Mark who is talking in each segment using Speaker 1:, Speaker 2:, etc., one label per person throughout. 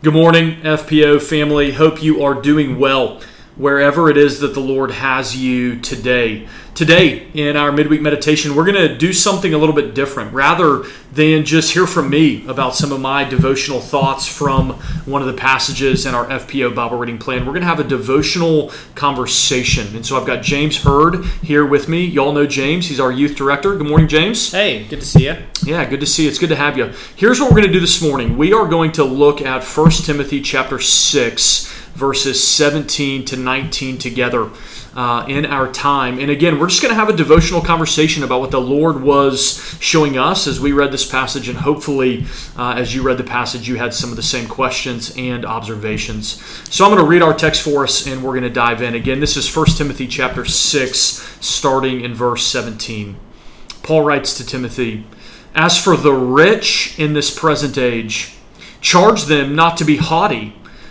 Speaker 1: Good morning, FPO family. Hope you are doing well wherever it is that the Lord has you today. Today, in our midweek meditation, we're going to do something a little bit different. Rather than just hear from me about some of my devotional thoughts from one of the passages in our FPO Bible reading plan, we're going to have a devotional conversation. And so I've got James Hurd here with me. Y'all know James, he's our youth director. Good morning, James.
Speaker 2: Hey, good to see you.
Speaker 1: Yeah, good to see you. It's good to have you. Here's what we're going to do this morning. We are going to look at 1 Timothy chapter 6 verses 17 to 19 together uh, in our time. And again, we're just going to have a devotional conversation about what the Lord was showing us as we read this passage. And hopefully, uh, as you read the passage, you had some of the same questions and observations. So I'm going to read our text for us and we're going to dive in. Again, this is 1 Timothy chapter 6, starting in verse 17. Paul writes to Timothy As for the rich in this present age, charge them not to be haughty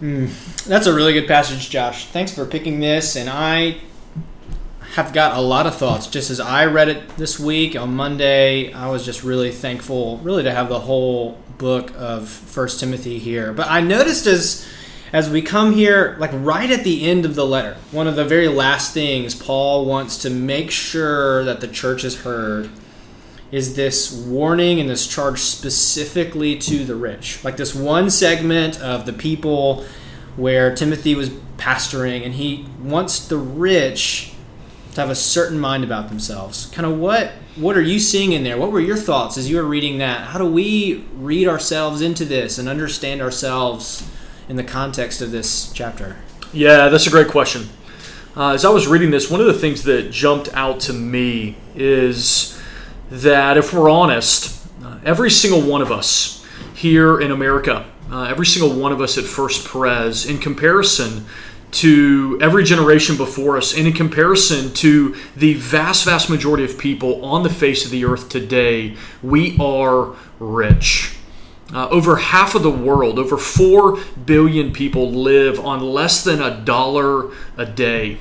Speaker 2: Mm, that's a really good passage, Josh. Thanks for picking this. And I have got a lot of thoughts. Just as I read it this week on Monday, I was just really thankful, really, to have the whole book of First Timothy here. But I noticed as as we come here, like right at the end of the letter, one of the very last things Paul wants to make sure that the church has heard is this warning and this charge specifically to the rich. Like this one segment of the people where Timothy was pastoring, and he wants the rich to have a certain mind about themselves. Kind of what what are you seeing in there? What were your thoughts as you were reading that? How do we read ourselves into this and understand ourselves in the context of this chapter?
Speaker 1: Yeah, that's a great question. Uh, as I was reading this, one of the things that jumped out to me is that if we're honest, uh, every single one of us here in America, uh, every single one of us at First Pres, in comparison to every generation before us, and in comparison to the vast, vast majority of people on the face of the earth today, we are rich. Uh, over half of the world, over 4 billion people live on less than a dollar a day.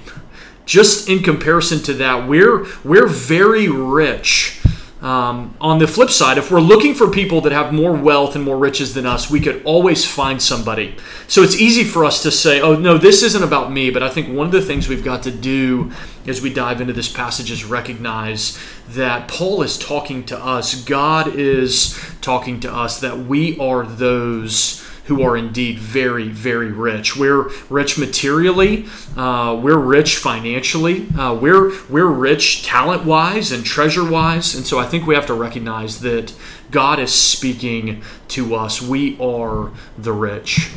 Speaker 1: Just in comparison to that, we're, we're very rich. Um, on the flip side, if we're looking for people that have more wealth and more riches than us, we could always find somebody. So it's easy for us to say, oh, no, this isn't about me. But I think one of the things we've got to do as we dive into this passage is recognize that Paul is talking to us, God is talking to us, that we are those who are indeed very, very rich. We're rich materially, uh, we're rich financially, uh, we're, we're rich talent wise and treasure wise. And so I think we have to recognize that God is speaking to us. We are the rich.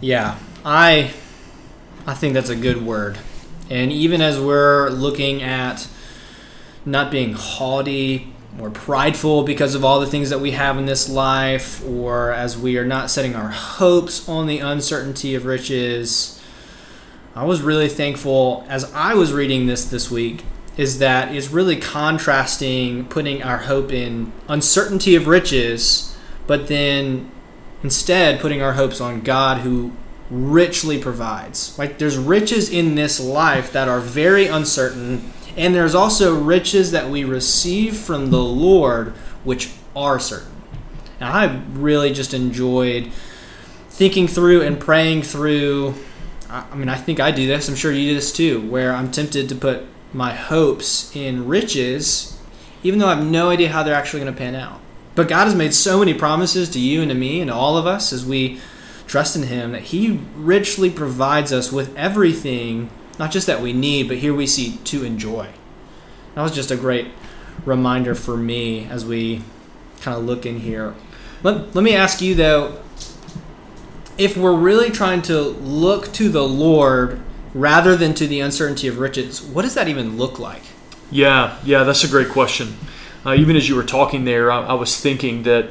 Speaker 2: Yeah, I, I think that's a good word. And even as we're looking at not being haughty, or prideful because of all the things that we have in this life, or as we are not setting our hopes on the uncertainty of riches. I was really thankful as I was reading this this week is that it's really contrasting putting our hope in uncertainty of riches, but then instead putting our hopes on God who richly provides. Like there's riches in this life that are very uncertain and there's also riches that we receive from the Lord, which are certain. Now, I really just enjoyed thinking through and praying through. I mean, I think I do this. I'm sure you do this too, where I'm tempted to put my hopes in riches, even though I have no idea how they're actually going to pan out. But God has made so many promises to you and to me and to all of us as we trust in Him that He richly provides us with everything not just that we need, but here we see to enjoy. That was just a great reminder for me as we kind of look in here. Let, let me ask you though if we're really trying to look to the Lord rather than to the uncertainty of riches, what does that even look like?
Speaker 1: Yeah, yeah, that's a great question. Uh, even as you were talking there, I, I was thinking that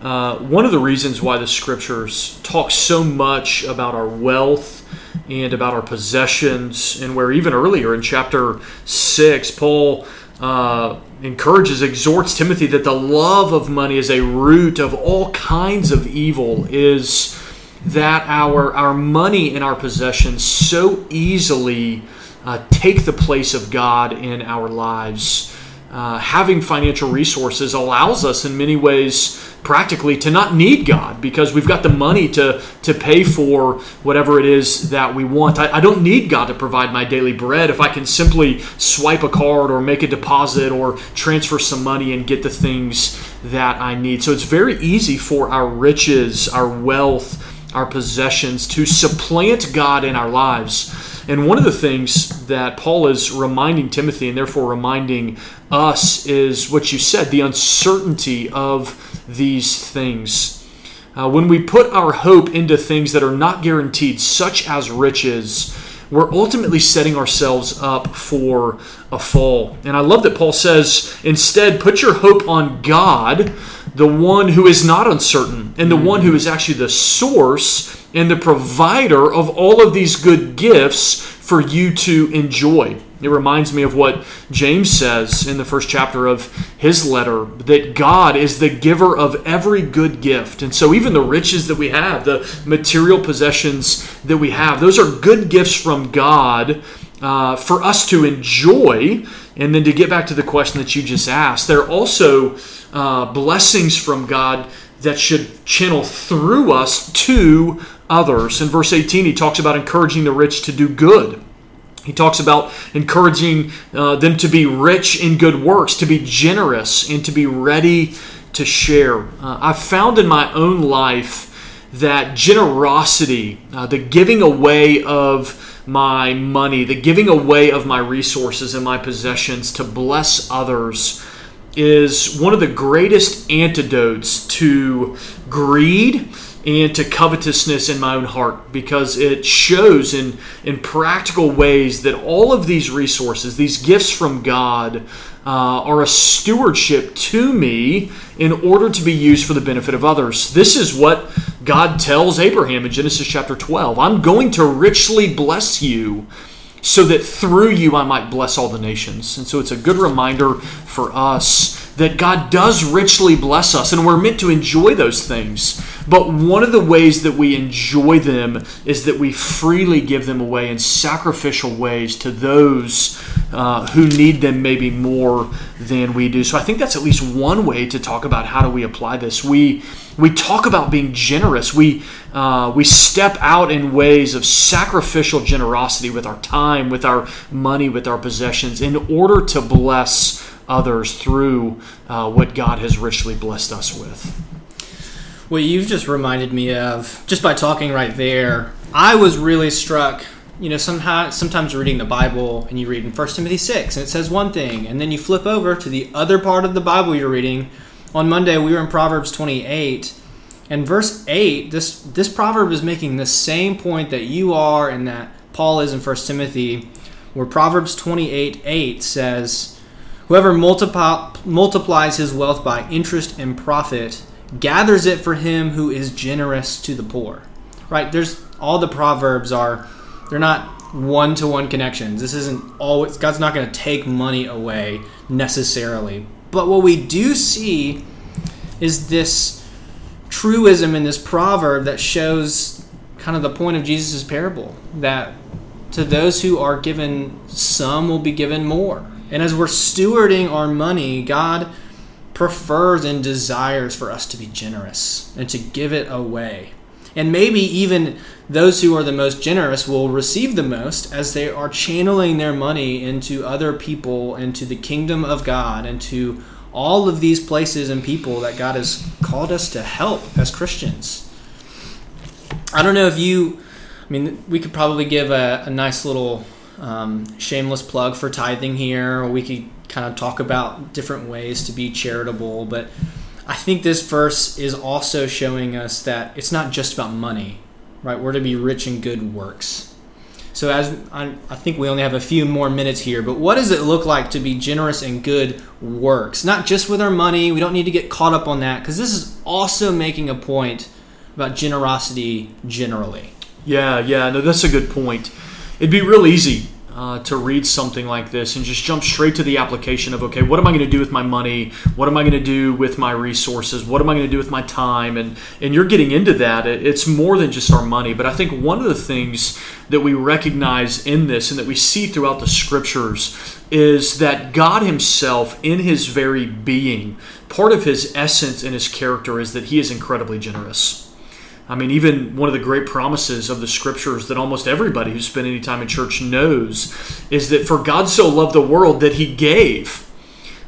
Speaker 1: uh, one of the reasons why the scriptures talk so much about our wealth and about our possessions, and where even earlier in chapter 6, Paul uh, encourages, exhorts Timothy that the love of money is a root of all kinds of evil, is that our, our money and our possessions so easily uh, take the place of God in our lives. Uh, having financial resources allows us in many ways practically to not need God because we've got the money to, to pay for whatever it is that we want. I, I, don't need God to provide my daily bread if I can simply swipe a card or make a deposit or transfer some money and get the things that I need. So it's very easy for our riches, our wealth, our possessions to supplant God in our lives. And one of the things that Paul is reminding Timothy and therefore reminding us is what you said the uncertainty of these things. Uh, when we put our hope into things that are not guaranteed, such as riches, we're ultimately setting ourselves up for a fall. And I love that Paul says, instead, put your hope on God, the one who is not uncertain, and the one who is actually the source and the provider of all of these good gifts for you to enjoy. It reminds me of what James says in the first chapter of his letter that God is the giver of every good gift. And so, even the riches that we have, the material possessions that we have, those are good gifts from God uh, for us to enjoy. And then to get back to the question that you just asked, there are also uh, blessings from God that should channel through us to others. In verse 18, he talks about encouraging the rich to do good. He talks about encouraging uh, them to be rich in good works, to be generous, and to be ready to share. Uh, I've found in my own life that generosity, uh, the giving away of my money, the giving away of my resources and my possessions to bless others, is one of the greatest antidotes to greed and to covetousness in my own heart because it shows in, in practical ways that all of these resources, these gifts from God, uh, are a stewardship to me in order to be used for the benefit of others. This is what God tells Abraham in Genesis chapter 12 I'm going to richly bless you so that through you I might bless all the nations. And so it's a good reminder for us that God does richly bless us and we're meant to enjoy those things. But one of the ways that we enjoy them is that we freely give them away in sacrificial ways to those uh, who need them maybe more than we do. So I think that's at least one way to talk about how do we apply this. We we talk about being generous. We uh, we step out in ways of sacrificial generosity with our time, with our money, with our possessions, in order to bless others through uh, what God has richly blessed us with.
Speaker 2: What you've just reminded me of, just by talking right there, I was really struck. You know, somehow, sometimes reading the Bible and you read in 1 Timothy 6 and it says one thing, and then you flip over to the other part of the Bible you're reading. On Monday, we were in Proverbs 28, and verse 8, this, this proverb is making the same point that you are and that Paul is in 1 Timothy, where Proverbs 28 8 says, Whoever multiplies his wealth by interest and profit gathers it for him who is generous to the poor. Right? There's all the proverbs are they're not one to one connections. This isn't always God's not going to take money away necessarily. But what we do see is this truism in this proverb that shows kind of the point of Jesus' parable that to those who are given some will be given more. And as we're stewarding our money, God prefers and desires for us to be generous and to give it away. And maybe even those who are the most generous will receive the most as they are channeling their money into other people, into the kingdom of God, into all of these places and people that God has called us to help as Christians. I don't know if you, I mean, we could probably give a, a nice little um, shameless plug for tithing here, or we could kind of talk about different ways to be charitable. But I think this verse is also showing us that it's not just about money, right? We're to be rich in good works. So, as I, I think we only have a few more minutes here, but what does it look like to be generous in good works? Not just with our money. We don't need to get caught up on that because this is also making a point about generosity generally.
Speaker 1: Yeah, yeah, no, that's a good point. It'd be real easy uh, to read something like this and just jump straight to the application of okay, what am I going to do with my money? What am I going to do with my resources? What am I going to do with my time? And and you're getting into that. It's more than just our money, but I think one of the things that we recognize in this and that we see throughout the scriptures is that God Himself, in His very being, part of His essence and His character is that He is incredibly generous. I mean, even one of the great promises of the scriptures that almost everybody who's spent any time in church knows is that for God so loved the world that he gave.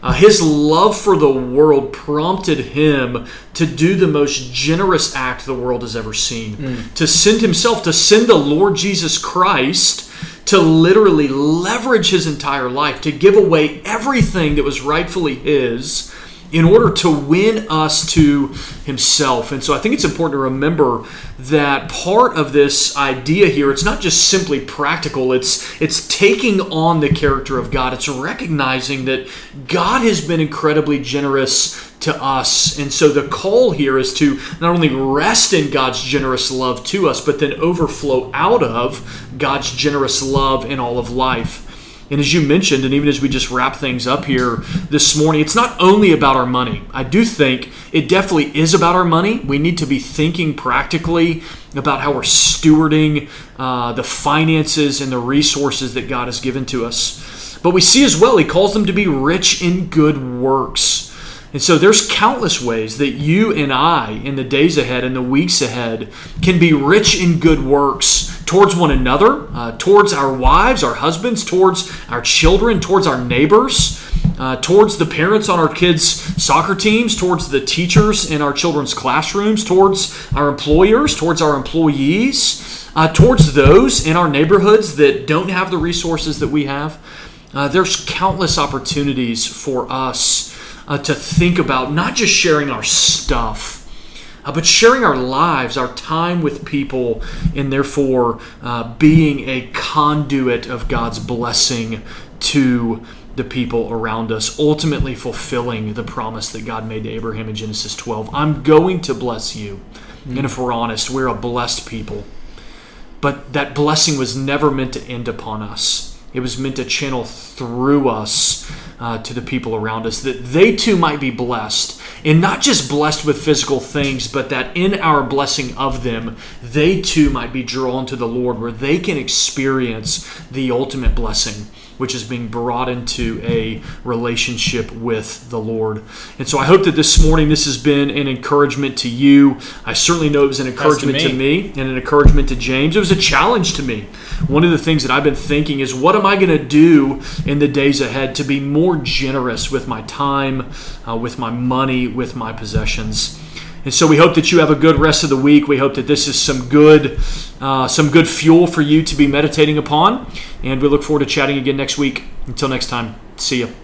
Speaker 1: Uh, his love for the world prompted him to do the most generous act the world has ever seen. Mm. To send himself, to send the Lord Jesus Christ to literally leverage his entire life, to give away everything that was rightfully his in order to win us to himself. And so I think it's important to remember that part of this idea here it's not just simply practical it's it's taking on the character of God. It's recognizing that God has been incredibly generous to us. And so the call here is to not only rest in God's generous love to us but then overflow out of God's generous love in all of life and as you mentioned, and even as we just wrap things up here this morning, it's not only about our money. I do think it definitely is about our money. We need to be thinking practically about how we're stewarding uh, the finances and the resources that God has given to us. But we see as well, He calls them to be rich in good works. And so there's countless ways that you and I, in the days ahead and the weeks ahead, can be rich in good works towards one another, uh, towards our wives, our husbands, towards our children, towards our neighbors. Uh, towards the parents on our kids' soccer teams, towards the teachers in our children's classrooms, towards our employers, towards our employees, uh, towards those in our neighborhoods that don't have the resources that we have. Uh, there's countless opportunities for us uh, to think about not just sharing our stuff. Uh, but sharing our lives, our time with people, and therefore uh, being a conduit of God's blessing to the people around us, ultimately fulfilling the promise that God made to Abraham in Genesis 12. I'm going to bless you. Mm-hmm. And if we're honest, we're a blessed people. But that blessing was never meant to end upon us, it was meant to channel through us uh, to the people around us, that they too might be blessed. And not just blessed with physical things, but that in our blessing of them, they too might be drawn to the Lord, where they can experience the ultimate blessing which is being brought into a relationship with the Lord. And so I hope that this morning this has been an encouragement to you. I certainly know it was an encouragement to me. to me. and an encouragement to James. It was a challenge to me. One of the things that I've been thinking is what am I going to do in the days ahead to be more generous with my time, uh, with my money, with my possessions. And so we hope that you have a good rest of the week. We hope that this is some good, uh, some good fuel for you to be meditating upon. And we look forward to chatting again next week. Until next time, see you.